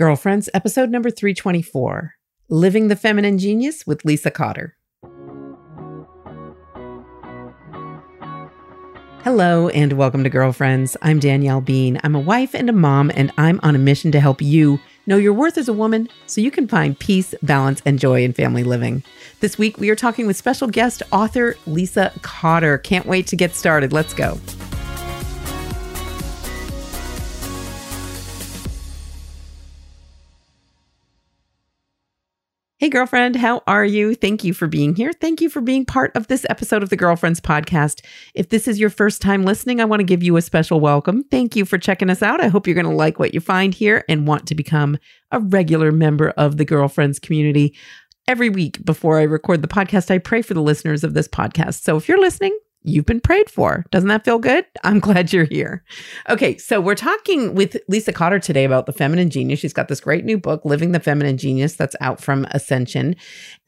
Girlfriends, episode number 324 Living the Feminine Genius with Lisa Cotter. Hello and welcome to Girlfriends. I'm Danielle Bean. I'm a wife and a mom, and I'm on a mission to help you know your worth as a woman so you can find peace, balance, and joy in family living. This week, we are talking with special guest author Lisa Cotter. Can't wait to get started. Let's go. Hey, girlfriend, how are you? Thank you for being here. Thank you for being part of this episode of the Girlfriends Podcast. If this is your first time listening, I want to give you a special welcome. Thank you for checking us out. I hope you're going to like what you find here and want to become a regular member of the Girlfriends community. Every week before I record the podcast, I pray for the listeners of this podcast. So if you're listening, you've been prayed for. Doesn't that feel good? I'm glad you're here. Okay, so we're talking with Lisa Cotter today about the feminine genius. She's got this great new book, Living the Feminine Genius, that's out from Ascension.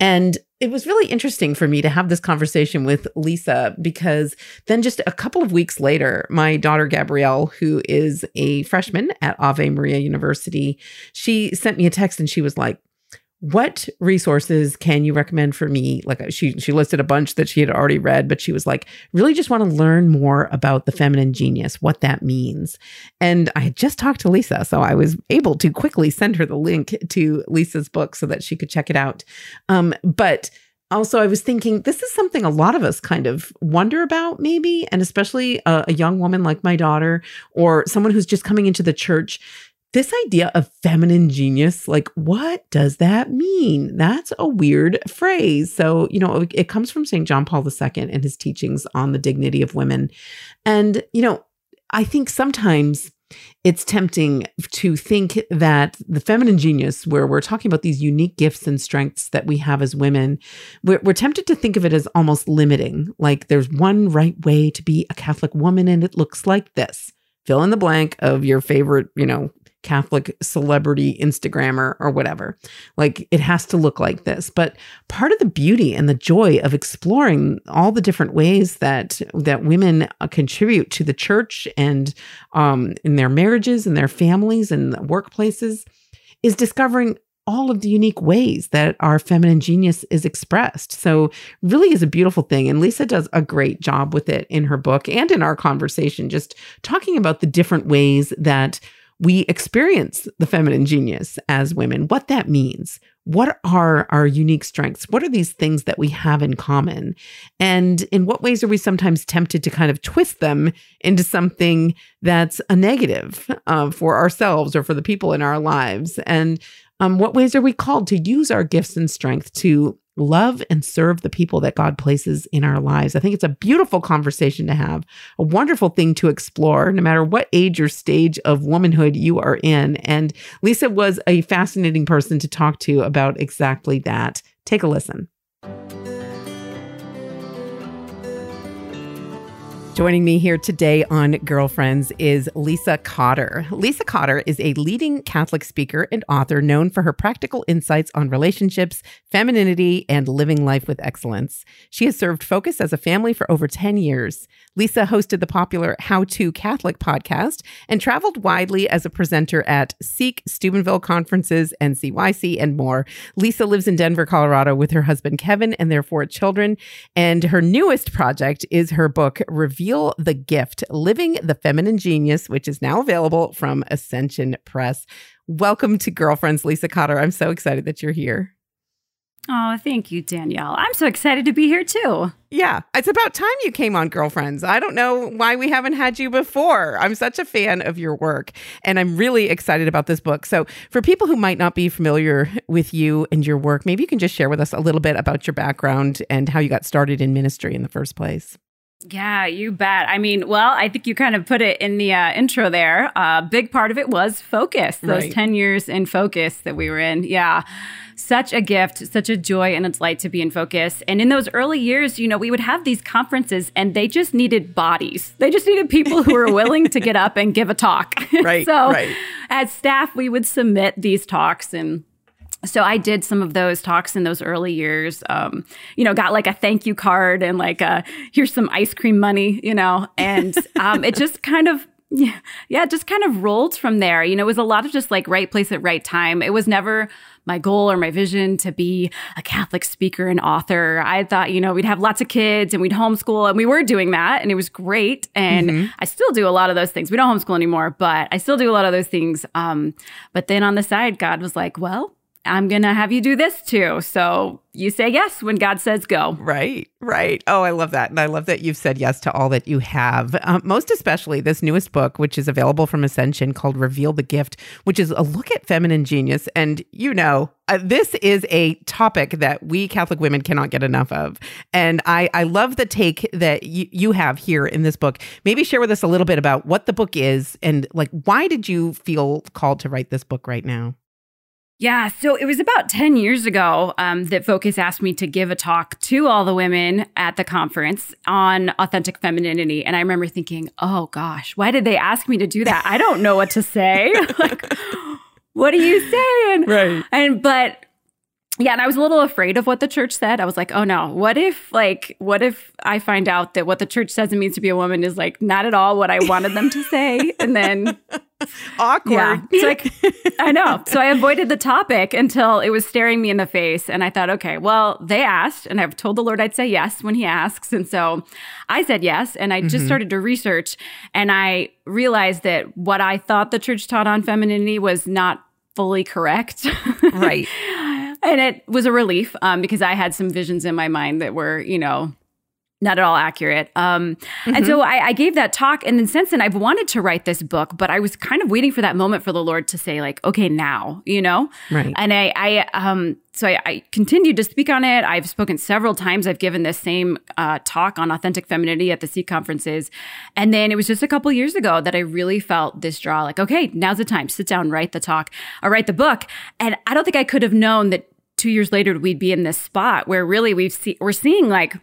And it was really interesting for me to have this conversation with Lisa because then just a couple of weeks later, my daughter Gabrielle, who is a freshman at Ave Maria University, she sent me a text and she was like, what resources can you recommend for me? Like she she listed a bunch that she had already read but she was like really just want to learn more about the feminine genius what that means. And i had just talked to lisa so i was able to quickly send her the link to lisa's book so that she could check it out. Um, but also i was thinking this is something a lot of us kind of wonder about maybe and especially a, a young woman like my daughter or someone who's just coming into the church this idea of feminine genius, like, what does that mean? That's a weird phrase. So, you know, it comes from St. John Paul II and his teachings on the dignity of women. And, you know, I think sometimes it's tempting to think that the feminine genius, where we're talking about these unique gifts and strengths that we have as women, we're, we're, tempted to think of it as almost limiting. Like there's one right way to be a Catholic woman, and it looks like this. Fill in the blank of your favorite, you know, Catholic celebrity Instagrammer or whatever. Like it has to look like this. But part of the beauty and the joy of exploring all the different ways that that women uh, contribute to the church and um, in their marriages and their families and workplaces is discovering all of the unique ways that our feminine genius is expressed. So, really is a beautiful thing. And Lisa does a great job with it in her book and in our conversation, just talking about the different ways that we experience the feminine genius as women, what that means. What are our unique strengths? What are these things that we have in common? And in what ways are we sometimes tempted to kind of twist them into something that's a negative uh, for ourselves or for the people in our lives? And um, what ways are we called to use our gifts and strength to love and serve the people that God places in our lives. I think it's a beautiful conversation to have, a wonderful thing to explore, no matter what age or stage of womanhood you are in. And Lisa was a fascinating person to talk to about exactly that. Take a listen. Joining me here today on Girlfriends is Lisa Cotter. Lisa Cotter is a leading Catholic speaker and author known for her practical insights on relationships, femininity, and living life with excellence. She has served Focus as a family for over 10 years. Lisa hosted the popular How to Catholic podcast and traveled widely as a presenter at Seek, Steubenville conferences, NCYC, and more. Lisa lives in Denver, Colorado with her husband Kevin and their four children. And her newest project is her book, Reveal the Gift Living the Feminine Genius, which is now available from Ascension Press. Welcome to Girlfriends, Lisa Cotter. I'm so excited that you're here. Oh, thank you, Danielle. I'm so excited to be here too. Yeah, it's about time you came on Girlfriends. I don't know why we haven't had you before. I'm such a fan of your work and I'm really excited about this book. So, for people who might not be familiar with you and your work, maybe you can just share with us a little bit about your background and how you got started in ministry in the first place. Yeah, you bet. I mean, well, I think you kind of put it in the uh, intro there. A uh, big part of it was focus, those right. 10 years in focus that we were in. Yeah such a gift, such a joy and a delight to be in focus. And in those early years, you know, we would have these conferences and they just needed bodies. They just needed people who were willing to get up and give a talk. Right. so right. as staff, we would submit these talks and so I did some of those talks in those early years. Um, you know, got like a thank you card and like a, here's some ice cream money, you know, and um, it just kind of yeah, yeah, just kind of rolled from there. You know, it was a lot of just like right place at right time. It was never my goal or my vision to be a Catholic speaker and author. I thought, you know, we'd have lots of kids and we'd homeschool and we were doing that and it was great. And mm-hmm. I still do a lot of those things. We don't homeschool anymore, but I still do a lot of those things. Um, but then on the side, God was like, well, I'm going to have you do this too. So you say yes when God says go. Right, right. Oh, I love that. And I love that you've said yes to all that you have. Um, most especially this newest book, which is available from Ascension called Reveal the Gift, which is a look at feminine genius. And you know, uh, this is a topic that we Catholic women cannot get enough of. And I, I love the take that you, you have here in this book. Maybe share with us a little bit about what the book is and like why did you feel called to write this book right now? Yeah, so it was about 10 years ago um, that Focus asked me to give a talk to all the women at the conference on authentic femininity. And I remember thinking, oh gosh, why did they ask me to do that? I don't know what to say. like, what are you saying? Right. And, but yeah, and I was a little afraid of what the church said. I was like, oh no, what if like what if I find out that what the church says it means to be a woman is like not at all what I wanted them to say? And then awkward. Yeah. It's like I know. So I avoided the topic until it was staring me in the face. And I thought, okay, well, they asked, and I've told the Lord I'd say yes when he asks. And so I said yes. And I just mm-hmm. started to research and I realized that what I thought the church taught on femininity was not fully correct. right and it was a relief um, because I had some visions in my mind that were, you know, not at all accurate. Um, mm-hmm. And so I, I, gave that talk, and then since then I've wanted to write this book, but I was kind of waiting for that moment for the Lord to say, like, okay, now, you know, right? And I, I, um, so I, I continued to speak on it. I've spoken several times. I've given this same uh, talk on authentic femininity at the SEEK conferences, and then it was just a couple years ago that I really felt this draw, like, okay, now's the time. Sit down, write the talk, or write the book. And I don't think I could have known that two years later we'd be in this spot where really we've see, we're seeing like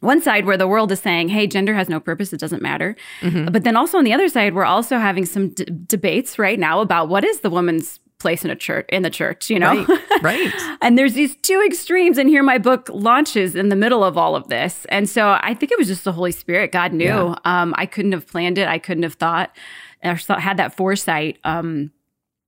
one side where the world is saying, "Hey, gender has no purpose; it doesn't matter." Mm-hmm. But then also on the other side, we're also having some d- debates right now about what is the woman's place in a church in the church you know right, right. and there's these two extremes and here my book launches in the middle of all of this and so i think it was just the holy spirit god knew yeah. um, i couldn't have planned it i couldn't have thought or had that foresight um,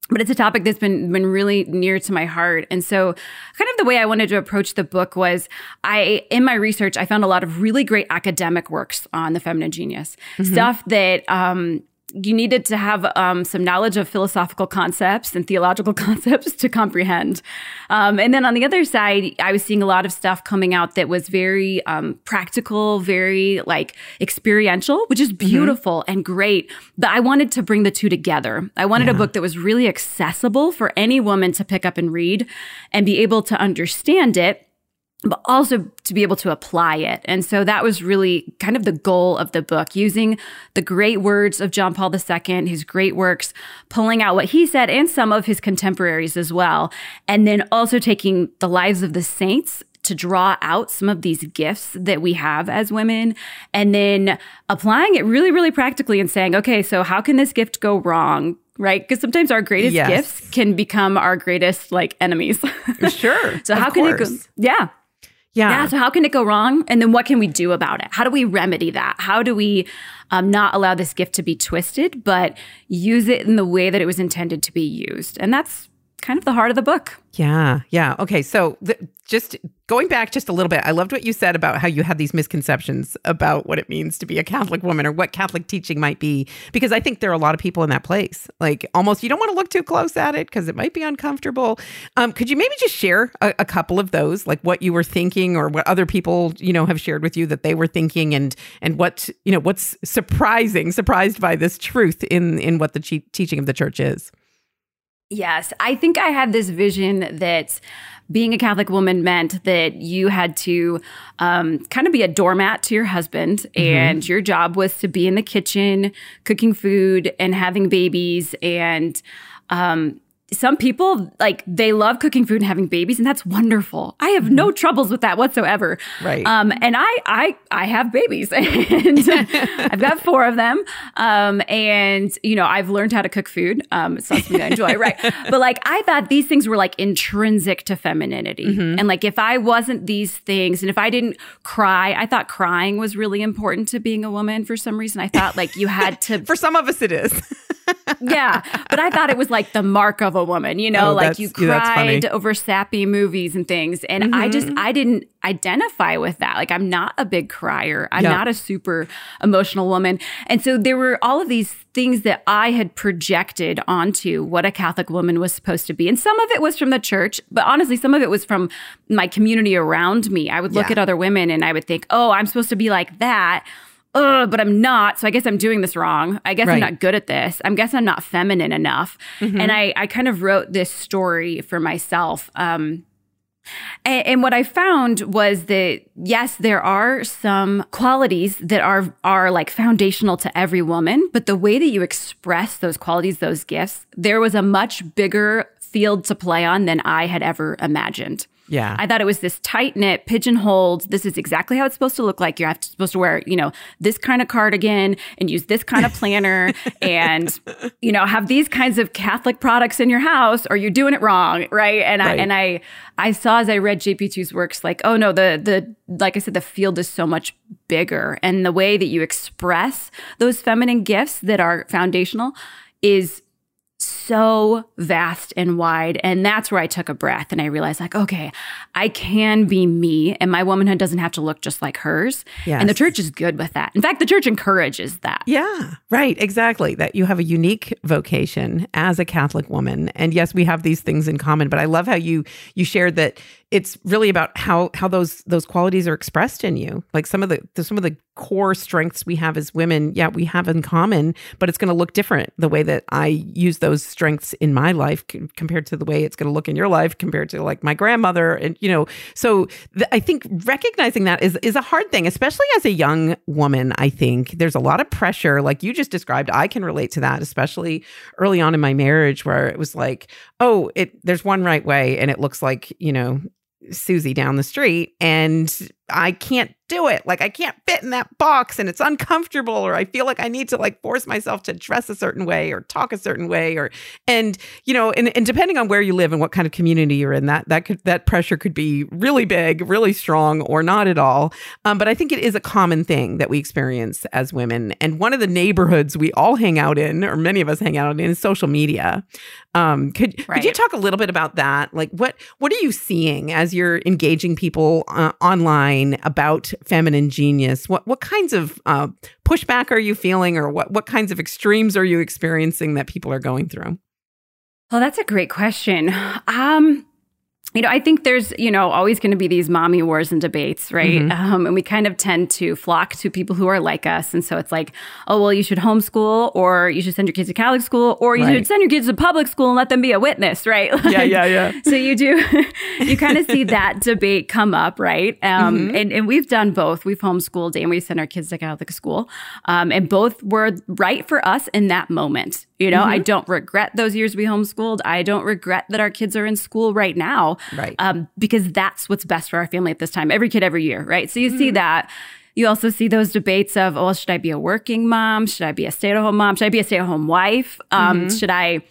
but it's a topic that's been been really near to my heart and so kind of the way i wanted to approach the book was i in my research i found a lot of really great academic works on the feminine genius mm-hmm. stuff that um, you needed to have um, some knowledge of philosophical concepts and theological concepts to comprehend. Um, and then on the other side, I was seeing a lot of stuff coming out that was very um, practical, very like experiential, which is mm-hmm. beautiful mm-hmm. and great. But I wanted to bring the two together. I wanted yeah. a book that was really accessible for any woman to pick up and read and be able to understand it but also to be able to apply it. And so that was really kind of the goal of the book, using the great words of John Paul II, his great works, pulling out what he said and some of his contemporaries as well. And then also taking the lives of the saints to draw out some of these gifts that we have as women and then applying it really, really practically and saying, okay, so how can this gift go wrong? right? Because sometimes our greatest yes. gifts can become our greatest like enemies. sure. so how can course. it go? Yeah. Yeah. Yeah. So how can it go wrong? And then what can we do about it? How do we remedy that? How do we um, not allow this gift to be twisted, but use it in the way that it was intended to be used? And that's kind of the heart of the book. Yeah. Yeah. Okay. So th- just going back just a little bit, I loved what you said about how you had these misconceptions about what it means to be a Catholic woman or what Catholic teaching might be, because I think there are a lot of people in that place. Like almost you don't want to look too close at it because it might be uncomfortable. Um, could you maybe just share a, a couple of those, like what you were thinking or what other people, you know, have shared with you that they were thinking and, and what, you know, what's surprising, surprised by this truth in, in what the teaching of the church is? Yes, I think I had this vision that being a Catholic woman meant that you had to um, kind of be a doormat to your husband, mm-hmm. and your job was to be in the kitchen, cooking food and having babies, and um, some people like they love cooking food and having babies and that's wonderful. I have no mm-hmm. troubles with that whatsoever. Right. Um and i i i have babies and i've got four of them. Um and you know i've learned how to cook food. Um it's not something i enjoy right? But like i thought these things were like intrinsic to femininity. Mm-hmm. and like if i wasn't these things and if i didn't cry i thought crying was really important to being a woman for some reason. I thought like you had to for some of us it is yeah, but I thought it was like the mark of a woman, you know, oh, like you cried yeah, over sappy movies and things. And mm-hmm. I just, I didn't identify with that. Like, I'm not a big crier, I'm yeah. not a super emotional woman. And so there were all of these things that I had projected onto what a Catholic woman was supposed to be. And some of it was from the church, but honestly, some of it was from my community around me. I would look yeah. at other women and I would think, oh, I'm supposed to be like that Ugh, but I'm not. So I guess I'm doing this wrong. I guess right. I'm not good at this. I guess I'm not feminine enough. Mm-hmm. And I, I kind of wrote this story for myself. Um, and, and, what I found was that yes, there are some qualities that are are like foundational to every woman, but the way that you express those qualities, those gifts, there was a much bigger field to play on than I had ever imagined. Yeah. I thought it was this tight knit, pigeonholed. This is exactly how it's supposed to look like. You're supposed to wear, you know, this kind of cardigan and use this kind of planner and, you know, have these kinds of Catholic products in your house or you're doing it wrong. Right. And right. I, and I, I saw as I read JP2's works, like, oh no, the, the, like I said, the field is so much bigger. And the way that you express those feminine gifts that are foundational is so vast and wide. And that's where I took a breath and I realized, like, okay, I can be me, and my womanhood doesn't have to look just like hers. Yes. And the church is good with that. In fact, the church encourages that. Yeah, right. Exactly. That you have a unique vocation as a Catholic woman. And yes, we have these things in common, but I love how you you shared that it's really about how how those those qualities are expressed in you. Like some of the, the some of the core strengths we have as women yeah we have in common but it's going to look different the way that i use those strengths in my life c- compared to the way it's going to look in your life compared to like my grandmother and you know. So th- i think recognizing that is is a hard thing especially as a young woman i think. There's a lot of pressure like you just described. I can relate to that especially early on in my marriage where it was like oh it there's one right way and it looks like you know Susie down the street and I can't do it. Like I can't fit in that box and it's uncomfortable or I feel like I need to like force myself to dress a certain way or talk a certain way or and you know and, and depending on where you live and what kind of community you're in that that could that pressure could be really big, really strong or not at all. Um, but I think it is a common thing that we experience as women and one of the neighborhoods we all hang out in or many of us hang out in is social media. Um, could right. could you talk a little bit about that? Like what what are you seeing as you're engaging people uh, online about feminine genius, what what kinds of uh, pushback are you feeling, or what what kinds of extremes are you experiencing that people are going through? Well, that's a great question. Um, you know, I think there's, you know, always going to be these mommy wars and debates, right? Mm-hmm. Um, and we kind of tend to flock to people who are like us. And so it's like, oh, well, you should homeschool or you should send your kids to Catholic school or you right. should send your kids to public school and let them be a witness, right? Like, yeah, yeah, yeah. So you do, you kind of see that debate come up, right? Um, mm-hmm. and, and we've done both. We've homeschooled and we sent our kids to Catholic school. Um, and both were right for us in that moment. You know, mm-hmm. I don't regret those years we homeschooled. I don't regret that our kids are in school right now. Right. Um, because that's what's best for our family at this time. Every kid, every year, right? So you mm-hmm. see that. You also see those debates of, oh, should I be a working mom? Should I be a stay at home mom? Should I be a stay at home wife? Um, mm-hmm. Should I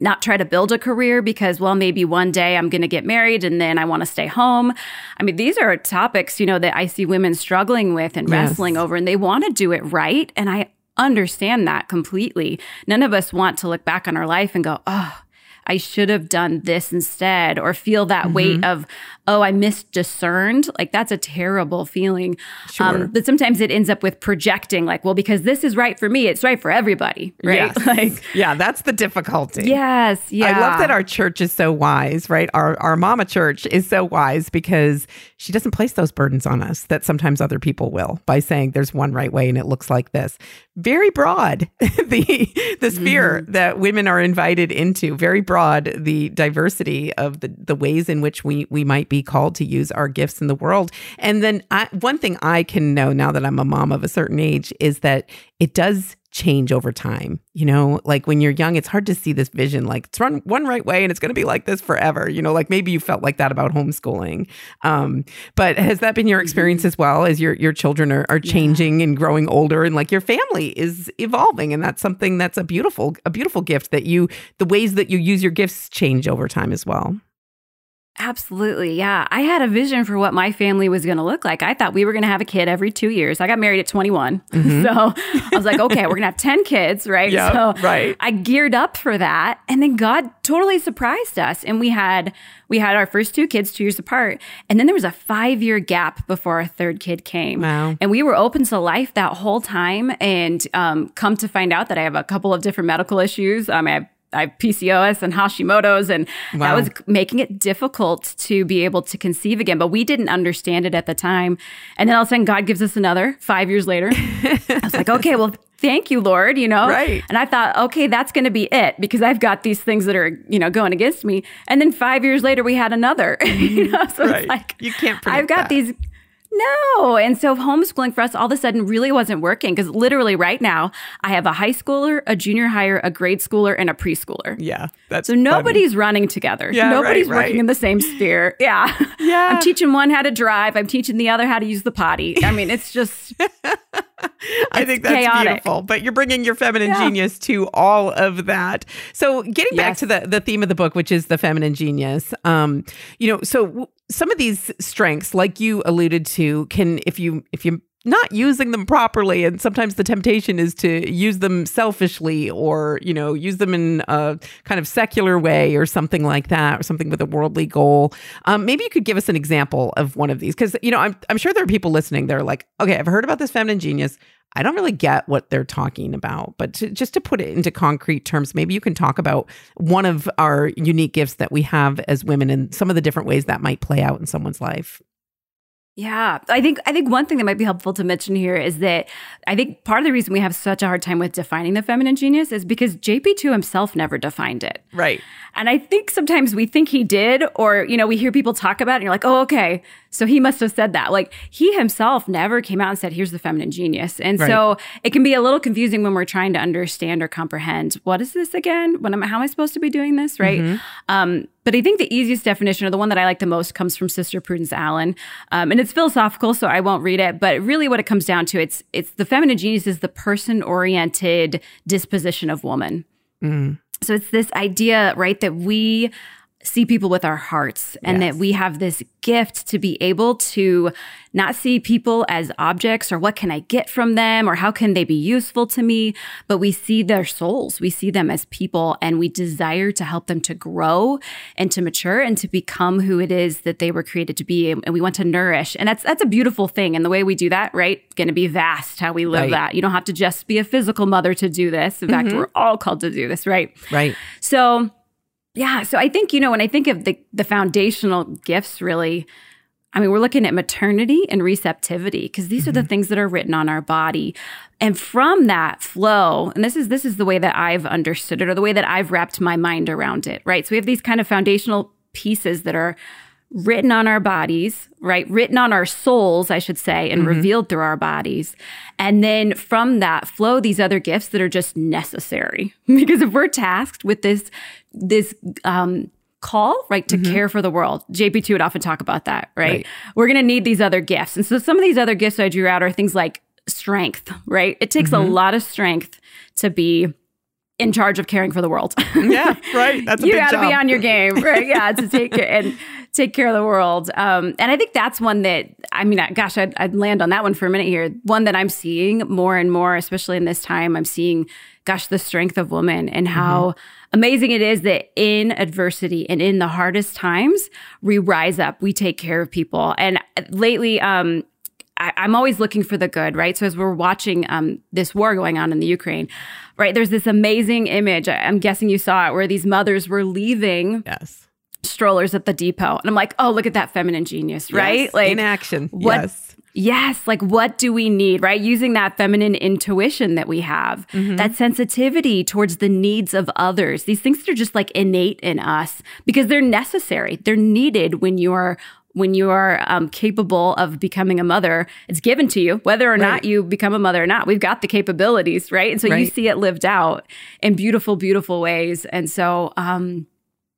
not try to build a career because, well, maybe one day I'm going to get married and then I want to stay home. I mean, these are topics, you know, that I see women struggling with and yes. wrestling over, and they want to do it right. And I understand that completely. None of us want to look back on our life and go, oh, I should have done this instead, or feel that mm-hmm. weight of, oh, I misdiscerned. Like that's a terrible feeling. Sure. Um, but sometimes it ends up with projecting, like, well, because this is right for me, it's right for everybody, right? Yes. Like, yeah, that's the difficulty. Yes, yeah. I love that our church is so wise, right? Our our mama church is so wise because she doesn't place those burdens on us that sometimes other people will by saying there's one right way and it looks like this. Very broad, the the sphere mm-hmm. that women are invited into. Very broad, the diversity of the the ways in which we we might be called to use our gifts in the world. And then I, one thing I can know now that I'm a mom of a certain age is that it does change over time. You know, like when you're young, it's hard to see this vision like it's run one right way and it's going to be like this forever. You know, like maybe you felt like that about homeschooling. Um, but has that been your mm-hmm. experience as well as your your children are, are changing yeah. and growing older and like your family is evolving and that's something that's a beautiful a beautiful gift that you the ways that you use your gifts change over time as well. Absolutely. Yeah. I had a vision for what my family was going to look like. I thought we were going to have a kid every two years. I got married at 21. Mm-hmm. So I was like, okay, we're going to have 10 kids, right? Yeah, so right. I geared up for that. And then God totally surprised us. And we had, we had our first two kids two years apart. And then there was a five year gap before our third kid came. Wow. And we were open to life that whole time. And um, come to find out that I have a couple of different medical issues. Um, I have I have PCOS and Hashimoto's, and wow. that was making it difficult to be able to conceive again. But we didn't understand it at the time. And then all of a sudden, God gives us another five years later. I was like, okay, well, thank you, Lord, you know? Right. And I thought, okay, that's going to be it because I've got these things that are, you know, going against me. And then five years later, we had another, you know? So right. it's like, you can't I've got that. these no. And so homeschooling for us all of a sudden really wasn't working because literally right now I have a high schooler, a junior higher, a grade schooler, and a preschooler. Yeah. That's so nobody's funny. running together. Yeah, nobody's right, working right. in the same sphere. Yeah. Yeah. I'm teaching one how to drive. I'm teaching the other how to use the potty. I mean, it's just I think that's chaotic. beautiful. But you're bringing your feminine Yeah. genius to all of that. So getting back to the the theme of the book, which is the feminine genius. Um, you know, so w- some of these strengths, like you alluded to, can if you if you not using them properly and sometimes the temptation is to use them selfishly or you know use them in a kind of secular way or something like that or something with a worldly goal. Um, maybe you could give us an example of one of these because you know I'm, I'm sure there are people listening they're like okay i've heard about this feminine genius. I don't really get what they're talking about. But to, just to put it into concrete terms maybe you can talk about one of our unique gifts that we have as women and some of the different ways that might play out in someone's life Yeah, I think I think one thing that might be helpful to mention here is that I think part of the reason we have such a hard time with defining the feminine genius is because JP2 himself never defined it. right And I think sometimes we think he did, or, you know, we hear people talk about it and you're like, oh, okay. So he must have said that. Like he himself never came out and said, here's the feminine genius. And so it can be a little confusing when we're trying to understand or comprehend what is this again? When am I, how am I supposed to be doing this? Right. Um, but I think the easiest definition, or the one that I like the most, comes from Sister Prudence Allen, um, and it's philosophical, so I won't read it. But really, what it comes down to, it's it's the feminine genius is the person-oriented disposition of woman. So it's this idea, right, that we see people with our hearts and Yes. that we have this gift to be able to not see people as objects or what can I get from them or how can they be useful to me, but we see their souls. We see them as people and we desire to help them to grow and to mature and to become who it is that they were created to be. And we want to nourish. And that's that's a beautiful thing. And the way we do that, right? Going to be vast how we live Right. that. You don't have to just be a physical mother to do this. In fact, mm-hmm. we're all called to do this, right? right So, yeah, so I think, you know, when I think of the the foundational gifts really I mean, we're looking at maternity and receptivity because these are the mm-hmm. things that are written on our body. And from that flow, and this is this is the way that I've understood it or the way that I've wrapped my mind around it, right? So we have these kind of foundational pieces that are written on our bodies, right? Written on our souls, I should say, and mm-hmm. revealed through our bodies. And then from that flow these other gifts that are just necessary. because if we're tasked with this this um call, right, to care for the world. JP2 would often talk about that, right? Right. We're going to need these other gifts. And so some of these other gifts I drew out are things like strength, right? It takes a lot of strength to be in charge of caring for the world. yeah right that's a you big got to be on your game, right? Yeah, to take care and take care of the world. Um, and I think that's one that I mean, gosh, I'd, I'd land on that one for a minute here. One that I'm seeing more and more, especially in this time. I'm seeing, gosh, the strength of women and how amazing it is that in adversity and in the hardest times, we rise up, we take care of people. And lately, um, I, I'm always looking for the good, right? So as we're watching um, this war going on in the Ukraine, right? There's this amazing image. I- I'm guessing you saw it, where these mothers were leaving yes strollers at the depot, and I'm like, oh, look at that feminine genius, right? Yes, like in action what- yes Yes, like what do we need, right? Using that feminine intuition that we have, Mm-hmm. that sensitivity towards the needs of others. These things that are just like innate in us because they're necessary. They're needed when you're when you are um, capable of becoming a mother, it's given to you, whether or right. not you become a mother or not. We've got the capabilities, right? And so right. you see it lived out in beautiful, beautiful ways. And so, um,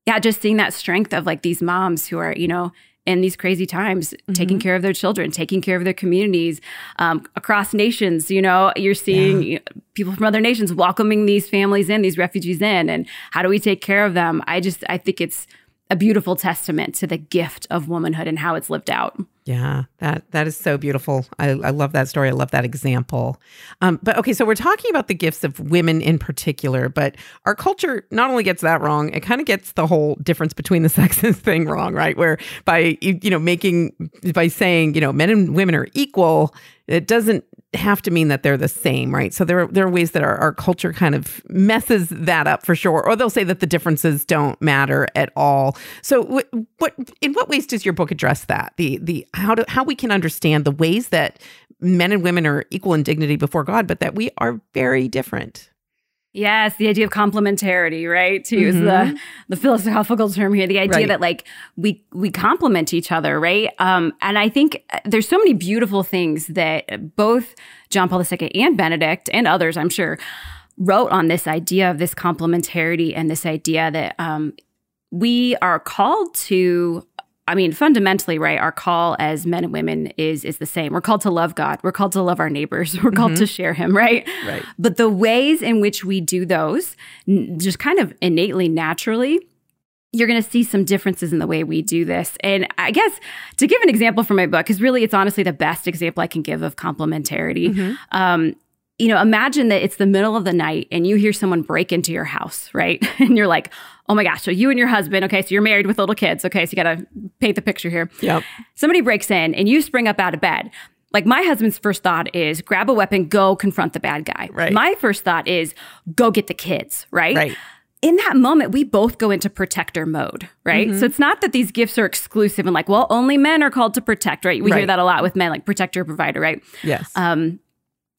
yeah, just seeing that strength of like these moms who are, you know, in these crazy times, mm-hmm. taking care of their children, taking care of their communities um, across nations. You know, you're seeing yeah. people from other nations welcoming these families in, these refugees in, and how do we take care of them? I just, I think it's a beautiful testament to the gift of womanhood and how it's lived out. Yeah, that that is so beautiful. I, I love that story. I love that example. Um, but okay, so we're talking about the gifts of women in particular, but our culture not only gets that wrong, it kind of gets the whole difference between the sexes thing wrong, right? Where by you know making by saying you know men and women are equal, it doesn't have to mean that they're the same, right? So there, there are ways that our, our culture kind of messes that up for sure, or they'll say that the differences don't matter at all. So, what, what in what ways does your book address that? The the how do how we can understand the ways that men and women are equal in dignity before God, but that we are very different. Yes, the idea of complementarity, right? To use mm-hmm. the the philosophical term here, the idea right. that like we we complement each other, right? Um, and I think uh, there's so many beautiful things that both John Paul II and Benedict and others, I'm sure, wrote on this idea of this complementarity and this idea that um, we are called to I mean, fundamentally, right, our call as men and women is is the same. We're called to love God. We're called to love our neighbors. We're called mm-hmm. to share him, right? Right. But the ways in which we do those, just kind of innately, naturally, you're going to see some differences in the way we do this. And I guess to give an example from my book, because really it's honestly the best example I can give of complementarity. Mm-hmm. Um, you know, imagine that it's the middle of the night and you hear someone break into your house, right? And you're like, oh my gosh. So you and your husband, okay, so you're married with little kids. Okay, so you got to paint the picture here. Yep. Somebody breaks in and you spring up out of bed. Like my husband's first thought is grab a weapon, go confront the bad guy. Right. My first thought is go get the kids, right? Right in that moment, we both go into protector mode, right? Mm-hmm. So it's not that these gifts are exclusive and like, well, only men are called to protect, right? We right. hear that a lot with men, like protector, provider, right? Yes. Um,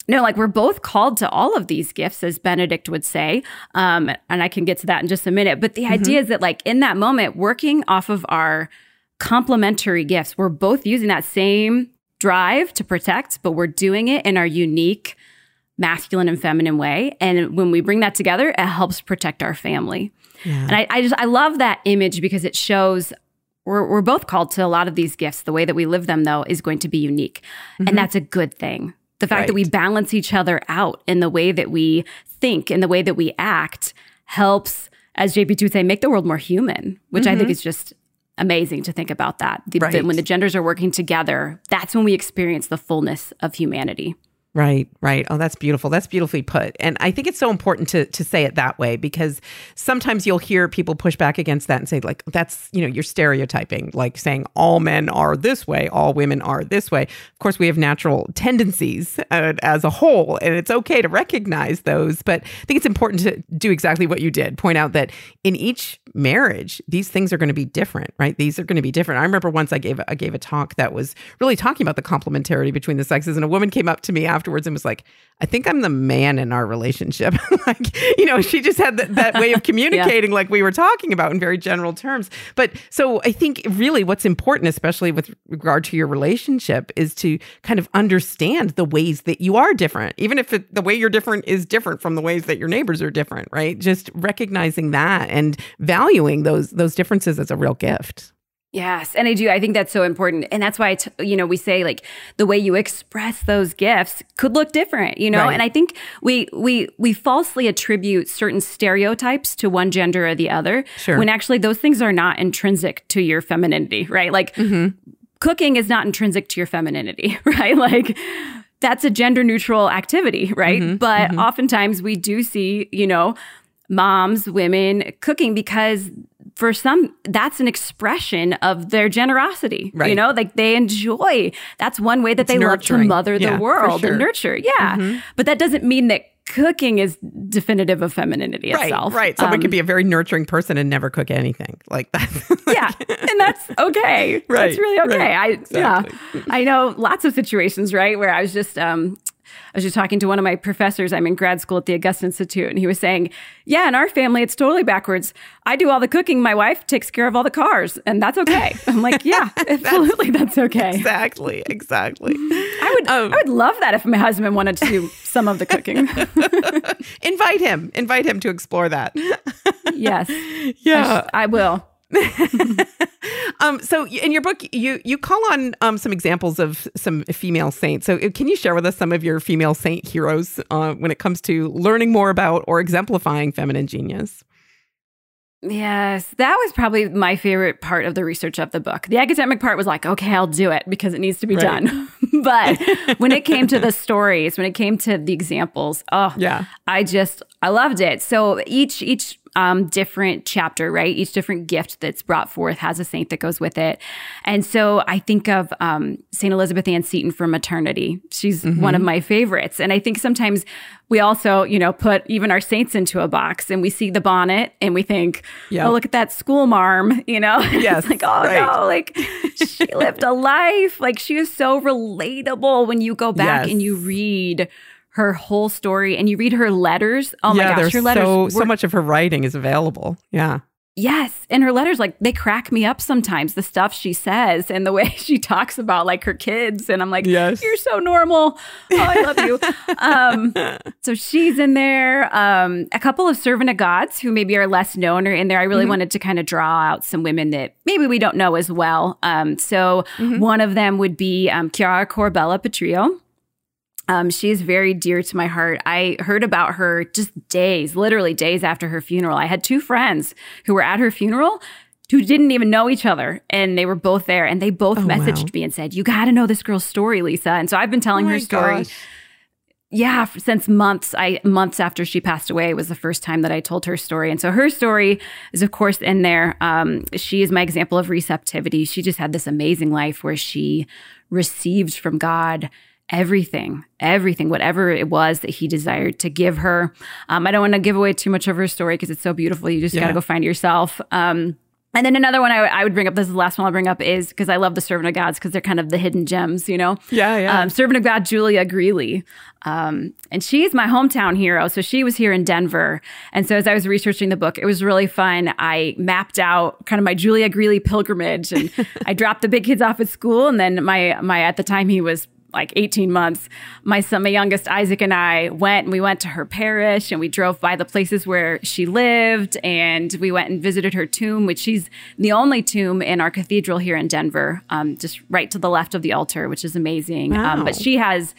no, like we're both called to all of these gifts, as Benedict would say. Um, and I can get to that in just a minute. But the mm-hmm. idea is that, like, in that moment, working off of our complementary gifts, we're both using that same drive to protect, but we're doing it in our unique masculine and feminine way. And when we bring that together, it helps protect our family. Yeah. And I, I just, I love that image because it shows we're, we're both called to a lot of these gifts. The way that we live them, though, is going to be unique. Mm-hmm. And that's a good thing. The fact right. that we balance each other out in the way that we think, in the way that we act, helps, as JP2 would say, make the world more human, which mm-hmm. I think mm-hmm. is just amazing to think about that. The, right. the, when the genders are working together, that's when we experience the fullness of humanity. Right, right. Oh, that's beautiful. That's beautifully put. And I think it's so important to to say it that way because sometimes you'll hear people push back against that and say like that's, you know, you're stereotyping, like saying all men are this way, all women are this way. Of course, we have natural tendencies uh, as a whole, and it's okay to recognize those, but I think it's important to do exactly what you did. Point out that in each marriage, these things are going to be different, right? These are going to be different. I remember once I gave I gave a talk that was really talking about the complementarity between the sexes and a woman came up to me after afterwards and was like, I think I'm the man in our relationship. like, you know, she just had that, that way of communicating, yeah. like we were talking about in very general terms. But so I think really what's important, especially with regard to your relationship, is to kind of understand the ways that you are different, even if it, the way you're different is different from the ways that your neighbors are different, right? Just recognizing that and valuing those those differences as a real gift. Yes, and I do. I think that's so important, and that's why you know we say like the way you express those gifts could look different, you know. Right. And I think we we we falsely attribute certain stereotypes to one gender or the other, sure. when actually those things are not intrinsic to your femininity, right? Like mm-hmm. cooking is not intrinsic to your femininity, right? Like that's a gender neutral activity, right? Mm-hmm. But mm-hmm. oftentimes we do see, you know, moms, women cooking because for some that's an expression of their generosity right. you know like they enjoy that's one way that it's they nurturing. love to mother yeah, the world sure. and nurture yeah mm-hmm. but that doesn't mean that cooking is definitive of femininity right, itself right someone um, can be a very nurturing person and never cook anything like that yeah and that's okay right that's really okay right. i exactly. yeah i know lots of situations right where i was just um I was just talking to one of my professors. I'm in grad school at the Augustine Institute, and he was saying, Yeah, in our family, it's totally backwards. I do all the cooking. My wife takes care of all the cars, and that's okay. I'm like, Yeah, absolutely, that's okay. Exactly, exactly. I would, um, I would love that if my husband wanted to some of the cooking. invite him, invite him to explore that. yes. Yeah, I, I will. um, so in your book, you you call on um, some examples of some female saints. So uh, can you share with us some of your female saint heroes uh, when it comes to learning more about or exemplifying feminine genius? Yes, that was probably my favorite part of the research of the book. The academic part was like, okay, I'll do it because it needs to be right. done. but when it came to the stories, when it came to the examples, oh, yeah, I just I loved it. So each each um, different chapter, right? Each different gift that's brought forth has a saint that goes with it. And so I think of um, St. Elizabeth Ann Seton for maternity. She's mm-hmm. one of my favorites. And I think sometimes we also, you know, put even our saints into a box and we see the bonnet and we think, yep. oh, look at that school marm, you know? Yes. like, oh right. no, like she lived a life. Like she is so relatable when you go back yes. and you read her whole story and you read her letters. Oh yeah, my gosh, her letters. So, were, so much of her writing is available. Yeah. Yes. And her letters, like, they crack me up sometimes, the stuff she says and the way she talks about, like, her kids. And I'm like, yes. you're so normal. Oh, I love you. um, so she's in there. Um, a couple of servant of gods who maybe are less known are in there. I really mm-hmm. wanted to kind of draw out some women that maybe we don't know as well. Um, so mm-hmm. one of them would be um, Chiara Corbella Petrillo. Um, she is very dear to my heart. I heard about her just days, literally days after her funeral. I had two friends who were at her funeral who didn't even know each other and they were both there and they both oh, messaged wow. me and said, You got to know this girl's story, Lisa. And so I've been telling oh her story. Gosh. Yeah, since months, I months after she passed away was the first time that I told her story, and so her story is, of course, in there. Um, she is my example of receptivity. She just had this amazing life where she received from God everything, everything, whatever it was that he desired to give her. Um, I don't want to give away too much of her story because it's so beautiful. You just yeah. got to go find it yourself. Um, and then another one I, I, would bring up, this is the last one I'll bring up, is because I love the Servant of Gods because they're kind of the hidden gems, you know? Yeah, yeah. Um, Servant of God, Julia Greeley. Um, and she's my hometown hero. So she was here in Denver. And so as I was researching the book, it was really fun. I mapped out kind of my Julia Greeley pilgrimage and I dropped the big kids off at school. And then my, my, at the time he was like 18 months, my son, my youngest Isaac and I went and we went to her parish and we drove by the places where she lived and we went and visited her tomb, which she's the only tomb in our cathedral here in Denver, um, just right to the left of the altar, which is amazing. Wow. Um, but she has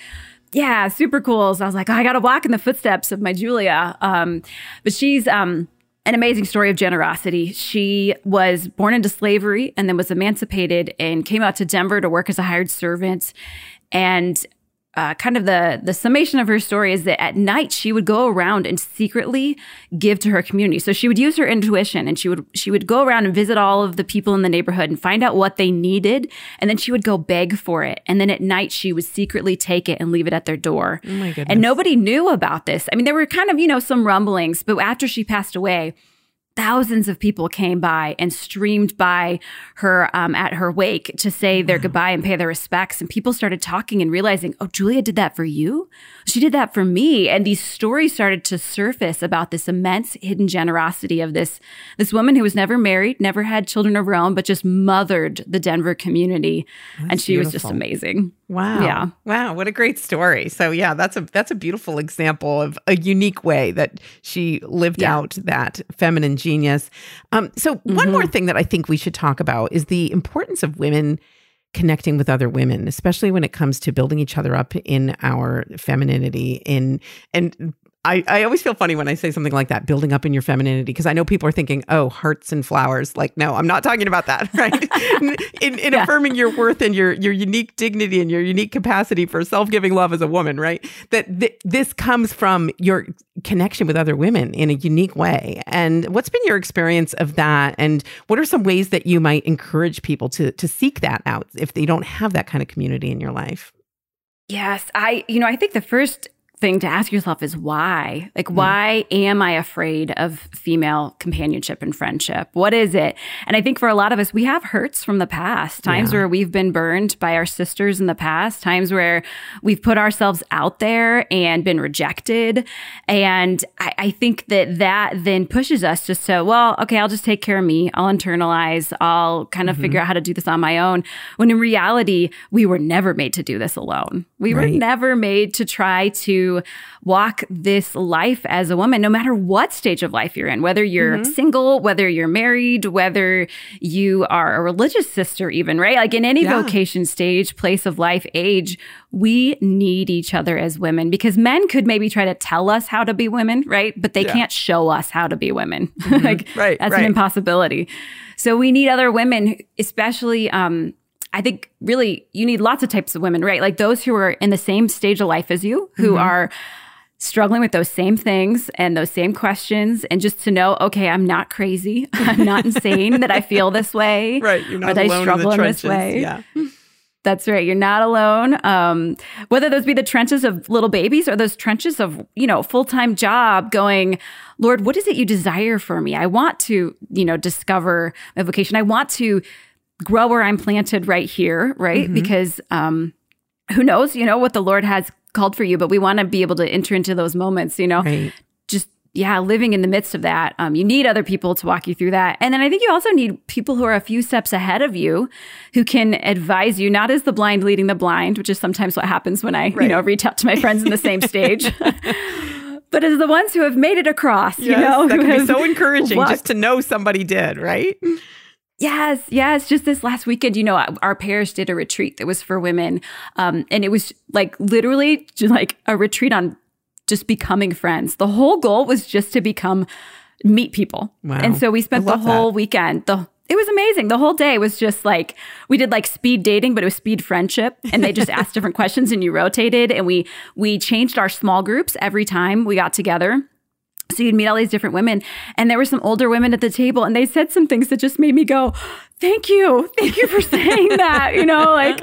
yeah, super cool. So I was like, oh, I got to walk in the footsteps of my Julia. Um, but she's um, an amazing story of generosity. She was born into slavery and then was emancipated and came out to Denver to work as a hired servant. And uh, kind of the the summation of her story is that at night she would go around and secretly give to her community. So she would use her intuition and she would she would go around and visit all of the people in the neighborhood and find out what they needed, and then she would go beg for it. And then at night she would secretly take it and leave it at their door. Oh my goodness! And nobody knew about this. I mean, there were kind of you know some rumblings, but after she passed away thousands of people came by and streamed by her um, at her wake to say their goodbye and pay their respects. And people started talking and realizing, oh, Julia did that for you. She did that for me. And these stories started to surface about this immense hidden generosity of this this woman who was never married, never had children of her own, but just mothered the Denver community. That's and she beautiful. was just amazing. Wow. Yeah. Wow. What a great story. So yeah, that's a that's a beautiful example of a unique way that she lived yeah. out that feminine genius. Um, so mm-hmm. one more thing that I think we should talk about is the importance of women connecting with other women, especially when it comes to building each other up in our femininity in and I, I always feel funny when I say something like that, building up in your femininity, because I know people are thinking, oh, hearts and flowers. Like, no, I'm not talking about that, right? in, in yeah. affirming your worth and your your unique dignity and your unique capacity for self-giving love as a woman, right? That th- this comes from your connection with other women in a unique way. And what's been your experience of that? And what are some ways that you might encourage people to to seek that out if they don't have that kind of community in your life? Yes, I, you know, I think the first thing to ask yourself is why? Like, mm. why am I afraid of female companionship and friendship? What is it? And I think for a lot of us, we have hurts from the past, times yeah. where we've been burned by our sisters in the past, times where we've put ourselves out there and been rejected. And I, I think that that then pushes us just to, well, okay, I'll just take care of me. I'll internalize. I'll kind of mm-hmm. figure out how to do this on my own. When in reality, we were never made to do this alone. We right. were never made to try to walk this life as a woman, no matter what stage of life you're in, whether you're mm-hmm. single, whether you're married, whether you are a religious sister, even, right? Like in any yeah. vocation, stage, place of life, age, we need each other as women because men could maybe try to tell us how to be women, right? But they yeah. can't show us how to be women. Mm-hmm. like right, that's right. an impossibility. So we need other women, especially um, I think really you need lots of types of women, right? Like those who are in the same stage of life as you, who mm-hmm. are struggling with those same things and those same questions and just to know okay i'm not crazy. I'm not insane that i feel this way right you're not or that alone i struggle in, in this way. Yeah. That's right you're not alone. Um, whether those be the trenches of little babies or those trenches of you know full-time job going lord what is it you desire for me? I want to you know discover my vocation. I want to grow where I'm planted right here, right? Mm-hmm. Because um, who knows, you know, what the Lord has called for you, but we want to be able to enter into those moments, you know, right. just yeah, living in the midst of that. Um, you need other people to walk you through that. And then I think you also need people who are a few steps ahead of you who can advise you, not as the blind leading the blind, which is sometimes what happens when I, right. you know, reach out to my friends in the same stage. but as the ones who have made it across, yes, you know, that can be so encouraging walked. just to know somebody did, right? Yes, yes. Just this last weekend, you know, our parish did a retreat that was for women. Um, and it was like literally just like a retreat on just becoming friends. The whole goal was just to become, meet people. Wow. And so we spent the whole that. weekend, the, it was amazing. The whole day was just like we did like speed dating, but it was speed friendship. And they just asked different questions and you rotated. And we we changed our small groups every time we got together. So you'd meet all these different women, and there were some older women at the table, and they said some things that just made me go, "Thank you, thank you for saying that." You know, like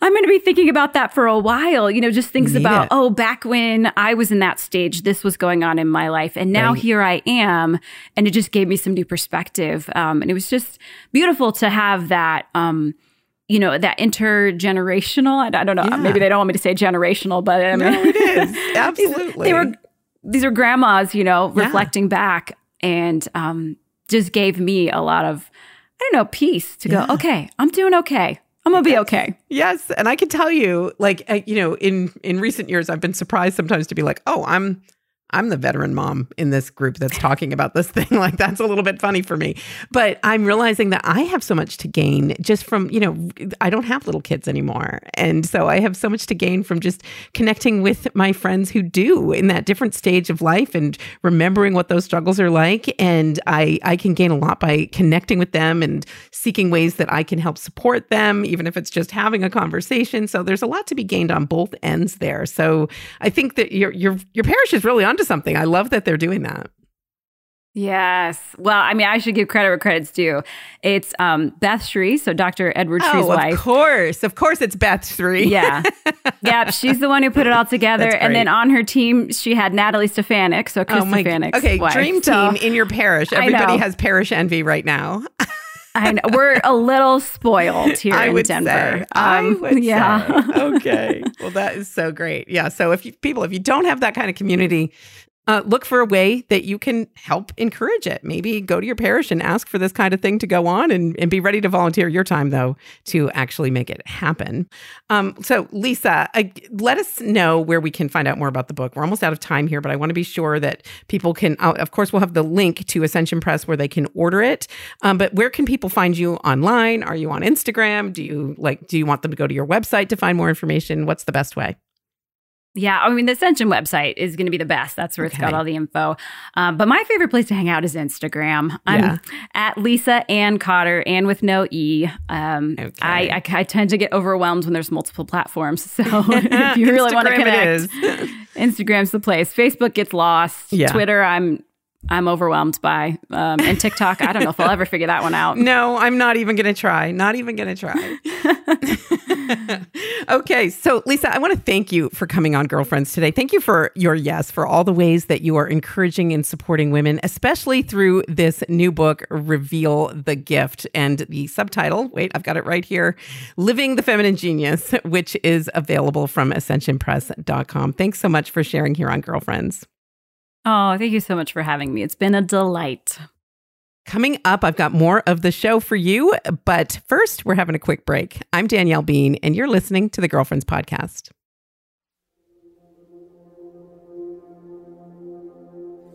I'm going to be thinking about that for a while. You know, just things about, it. oh, back when I was in that stage, this was going on in my life. And now right. here I am. And it just gave me some new perspective. Um, and it was just beautiful to have that. Um, you know that intergenerational. I, I don't know. Yeah. Maybe they don't want me to say generational, but I mean, no, it is absolutely. they were these are grandmas, you know, yeah. reflecting back and um, just gave me a lot of, I don't know, peace to yeah. go, okay, I'm doing okay. I'm gonna be okay. Yes, and I can tell you, like, uh, you know, in in recent years, I've been surprised sometimes to be like, oh, I'm I'm the veteran mom in this group that's talking about this thing. Like that's a little bit funny for me. But I'm realizing that I have so much to gain just from, you know, I don't have little kids anymore. And so I have so much to gain from just connecting with my friends who do in that different stage of life and remembering what those struggles are like. And I I can gain a lot by connecting with them and seeking ways that I can help support them, even if it's just having a conversation. So there's a lot to be gained on both ends there. So I think that your your your parish is really on onto something. I love that they're doing that. Yes. Well, I mean, I should give credit where credit's due. It's um, Beth Sri, so Dr. Edward Sri's oh, wife. Of course. Of course, it's Beth Sri. yeah. Yeah. She's the one who put it all together. And then on her team, she had Natalie Stefanick. So Chris oh Stefanick. Okay. Wife. Dream team so, in your parish. Everybody has parish envy right now. I know. We're a little spoiled here I in Denver. Say, um, I would yeah. Say. Okay. well, that is so great. Yeah. So if you, people, if you don't have that kind of community, uh, look for a way that you can help encourage it. Maybe go to your parish and ask for this kind of thing to go on and, and be ready to volunteer your time, though, to actually make it happen. Um, so, Lisa, uh, let us know where we can find out more about the book. We're almost out of time here, but I want to be sure that people can, uh, of course, we'll have the link to Ascension Press where they can order it. Um, but where can people find you online? Are you on Instagram? Do you like, do you want them to go to your website to find more information? What's the best way? Yeah, I mean, the Ascension website is going to be the best. That's where okay. it's got all the info. Um, but my favorite place to hang out is Instagram. I'm yeah. at Lisa Ann Cotter, and with no E. Um, okay. I, I, I, tend to get overwhelmed when there's multiple platforms. So if you really want to connect, Instagram's the place. Facebook gets lost. Yeah. Twitter, I'm I'm overwhelmed by. Um, and TikTok, I don't know if I'll ever figure that one out. No, I'm not even going to try. Not even going to try. okay. So, Lisa, I want to thank you for coming on Girlfriends today. Thank you for your yes, for all the ways that you are encouraging and supporting women, especially through this new book, Reveal the Gift. And the subtitle, wait, I've got it right here Living the Feminine Genius, which is available from ascensionpress.com. Thanks so much for sharing here on Girlfriends. Oh, thank you so much for having me. It's been a delight. Coming up, I've got more of the show for you. But first, we're having a quick break. I'm Danielle Bean, and you're listening to the Girlfriends Podcast.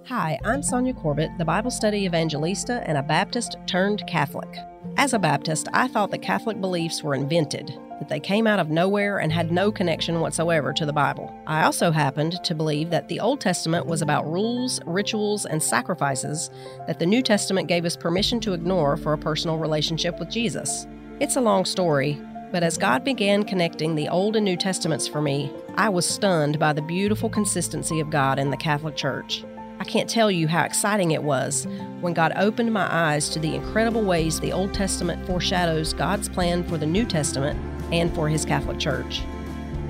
Hi, I'm Sonja Corbitt, the Bible study evangelista and a Baptist turned Catholic. As a Baptist, I thought that Catholic beliefs were invented that they came out of nowhere and had no connection whatsoever to the Bible. I also happened to believe that the Old Testament was about rules, rituals, and sacrifices that the New Testament gave us permission to ignore for a personal relationship with Jesus. It's a long story, but as God began connecting the Old and New Testaments for me, I was stunned by the beautiful consistency of God in the Catholic Church. I can't tell you how exciting it was when God opened my eyes to the incredible ways the Old Testament foreshadows God's plan for the New Testament and for his Catholic Church.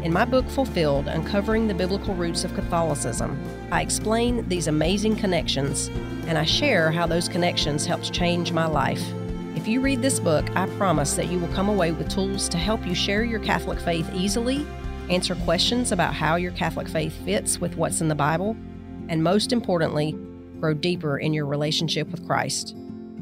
In my book Fulfilled Uncovering the Biblical Roots of Catholicism, I explain these amazing connections and I share how those connections helped change my life. If you read this book, I promise that you will come away with tools to help you share your Catholic faith easily, answer questions about how your Catholic faith fits with what's in the Bible, and most importantly, grow deeper in your relationship with Christ.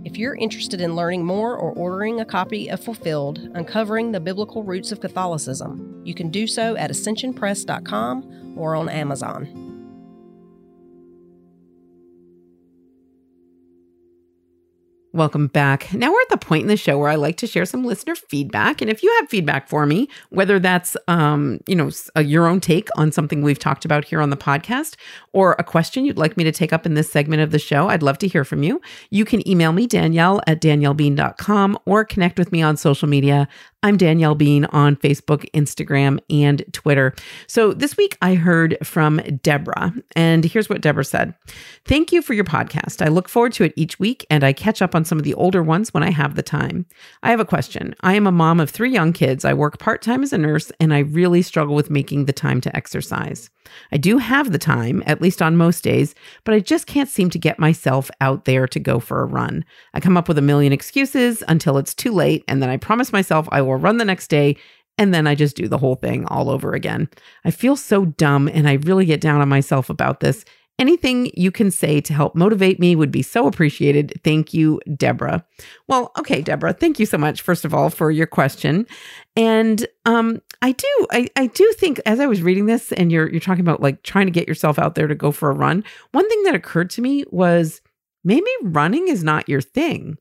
If you're interested in learning more or ordering a copy of Fulfilled, Uncovering the Biblical Roots of Catholicism, you can do so at ascensionpress.com or on Amazon. Welcome back. Now we're at the point in the show where I like to share some listener feedback. And if you have feedback for me, whether that's, um, you know, a, your own take on something we've talked about here on the podcast or a question you'd like me to take up in this segment of the show, I'd love to hear from you. You can email me, Danielle at daniellebean.com or connect with me on social media. I'm Danielle Bean on Facebook, Instagram, and Twitter. So this week I heard from Deborah, and here's what Deborah said Thank you for your podcast. I look forward to it each week, and I catch up on some of the older ones when I have the time. I have a question. I am a mom of three young kids. I work part time as a nurse, and I really struggle with making the time to exercise. I do have the time, at least on most days, but I just can't seem to get myself out there to go for a run. I come up with a million excuses until it's too late, and then I promise myself I will run the next day, and then I just do the whole thing all over again. I feel so dumb, and I really get down on myself about this. Anything you can say to help motivate me would be so appreciated. Thank you, Deborah. Well, okay, Deborah, thank you so much, first of all, for your question. And um, I do, I, I do think as I was reading this and you're you're talking about like trying to get yourself out there to go for a run, one thing that occurred to me was maybe running is not your thing.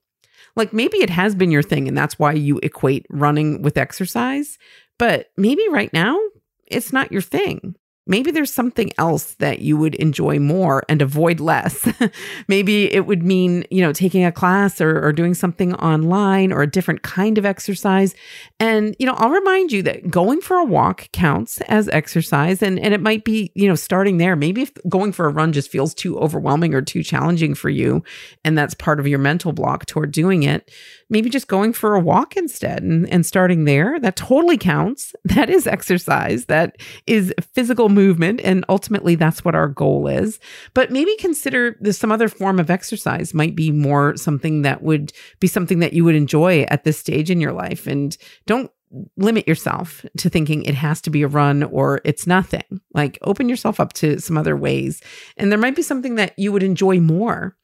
Like maybe it has been your thing and that's why you equate running with exercise, but maybe right now it's not your thing maybe there's something else that you would enjoy more and avoid less. maybe it would mean, you know, taking a class or, or doing something online or a different kind of exercise. And, you know, I'll remind you that going for a walk counts as exercise. And, and it might be, you know, starting there. Maybe if going for a run just feels too overwhelming or too challenging for you, and that's part of your mental block toward doing it, maybe just going for a walk instead and, and starting there. That totally counts. That is exercise. That is physical movement. And ultimately, that's what our goal is. But maybe consider some other form of exercise might be more something that would be something that you would enjoy at this stage in your life. And don't limit yourself to thinking it has to be a run or it's nothing. Like open yourself up to some other ways. And there might be something that you would enjoy more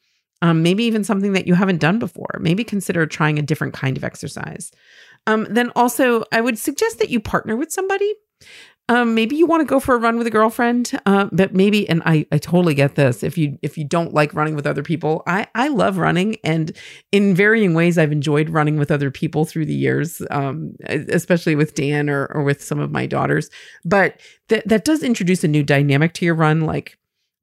um, maybe even something that you haven't done before. Maybe consider trying a different kind of exercise. Um, then also, I would suggest that you partner with somebody. Um, maybe you want to go for a run with a girlfriend, uh, but maybe, and I, I totally get this. If you if you don't like running with other people, I I love running, and in varying ways, I've enjoyed running with other people through the years, um, especially with Dan or or with some of my daughters. But that that does introduce a new dynamic to your run, like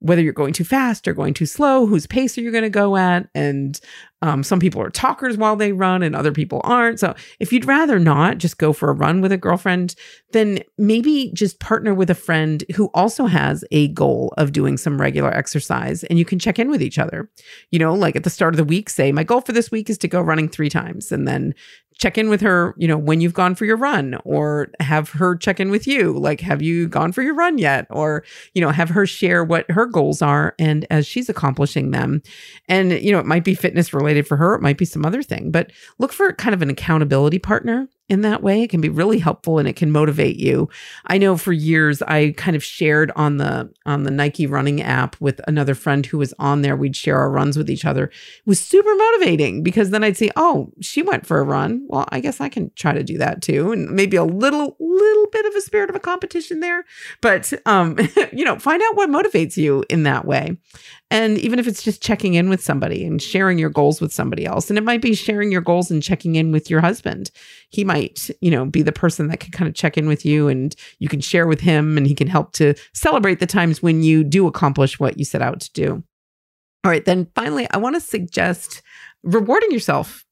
whether you're going too fast or going too slow, whose pace are you going to go at, and Um, some people are talkers while they run and other people aren't. So if you'd rather not just go for a run with a girlfriend, then maybe just partner with a friend who also has a goal of doing some regular exercise and you can check in with each other. You know, like at the start of the week, say, my goal for this week is to go running three times. And then check in with her, you know, when you've gone for your run or have her check in with you. Like, have you gone for your run yet? Or, you know, have her share what her goals are and as she's accomplishing them. And, you know, it might be fitness related for her, it might be some other thing, but look for kind of an accountability partner in that way. It can be really helpful and it can motivate you. I know for years I kind of shared on the on the Nike running app with another friend who was on there. We'd share our runs with each other. It was super motivating because then I'd say, "Oh, she went for a run. Well, I guess I can try to do that too." And maybe a little little bit of a spirit of a competition there, but um you know, find out what motivates you in that way. And even if it's just checking in with somebody and sharing your goals with somebody else, and it might be sharing your goals and checking in with your husband. He might, you know, be the person that can kind of check in with you and you can share with him and he can help to celebrate the times when you do accomplish what you set out to do. All right, then finally, I want to suggest rewarding yourself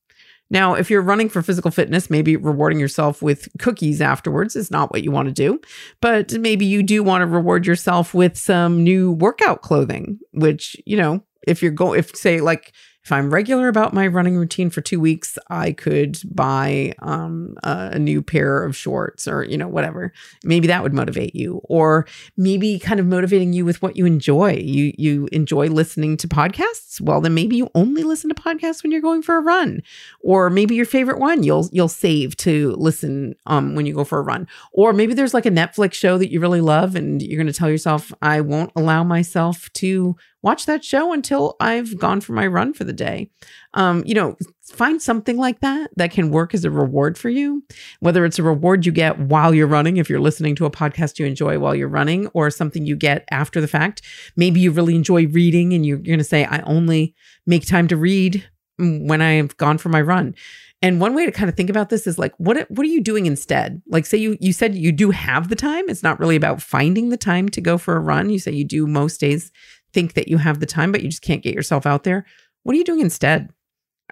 now, if you're running for physical fitness, maybe rewarding yourself with cookies afterwards is not what you want to do. But maybe you do want to reward yourself with some new workout clothing, which, you know, if you're going, if say like if I'm regular about my running routine for two weeks, I could buy um, a, new pair of shorts or, you know, whatever. Maybe that would motivate you. Or maybe kind of motivating you with what you enjoy. You you enjoy listening to podcasts? Well, then maybe you only listen to podcasts when you're going for a run. Or maybe your favorite one you'll you'll save to listen um, when you go for a run. Or maybe there's like a Netflix show that you really love and you're going to tell yourself, I won't allow myself to watch that show until I've gone for my run for the day. Um, you know, find something like that that can work as a reward for you, whether it's a reward you get while you're running, if you're listening to a podcast you enjoy while you're running, or something you get after the fact. Maybe you really enjoy reading and you're going to say, I only make time to read when I've gone for my run. And one way to kind of think about this is like, what what are you doing instead? Like, say you you said you do have the time. It's not really about finding the time to go for a run. You say you do most days think that you have the time, but you just can't get yourself out there. What are you doing instead?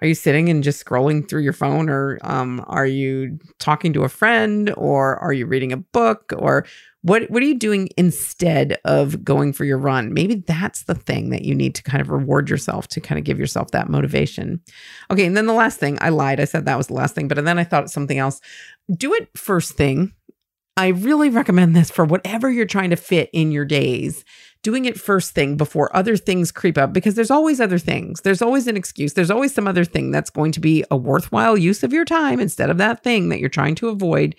Are you sitting and just scrolling through your phone, or um, are you talking to a friend, or are you reading a book, or what? What are you doing instead of going for your run? Maybe that's the thing that you need to kind of reward yourself to kind of give yourself that motivation. Okay, and then the last thing, I lied. I said that was the last thing, but then I thought something else. Do it first thing. I really recommend this for whatever you're trying to fit in your days doing it first thing before other things creep up because there's always other things. There's always an excuse. There's always some other thing that's going to be a worthwhile use of your time instead of that thing that you're trying to avoid.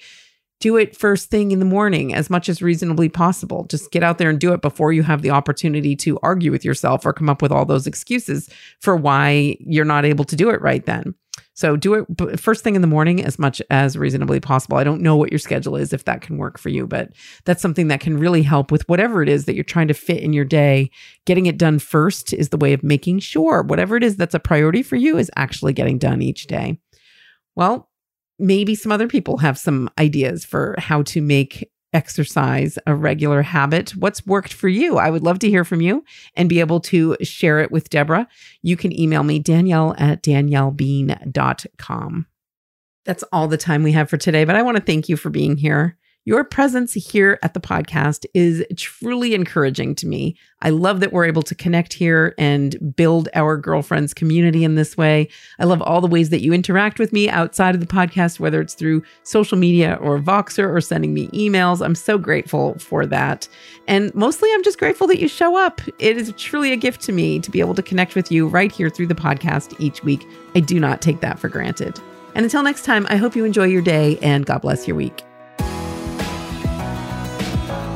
Do it first thing in the morning as much as reasonably possible. Just get out there and do it before you have the opportunity to argue with yourself or come up with all those excuses for why you're not able to do it right then. So do it first thing in the morning as much as reasonably possible. I don't know what your schedule is if that can work for you, but that's something that can really help with whatever it is that you're trying to fit in your day. Getting it done first is the way of making sure whatever it is that's a priority for you is actually getting done each day. Well, maybe some other people have some ideas for how to make exercise a regular habit. What's worked for you? I would love to hear from you and be able to share it with Deborah. You can email me, Danielle at daniellebean.com. That's all the time we have for today, but I want to thank you for being here. Your presence here at the podcast is truly encouraging to me. I love that we're able to connect here and build our girlfriends community in this way. I love all the ways that you interact with me outside of the podcast, whether it's through social media or Voxer or sending me emails. I'm so grateful for that. And mostly, I'm just grateful that you show up. It is truly a gift to me to be able to connect with you right here through the podcast each week. I do not take that for granted. And until next time, I hope you enjoy your day and God bless your week.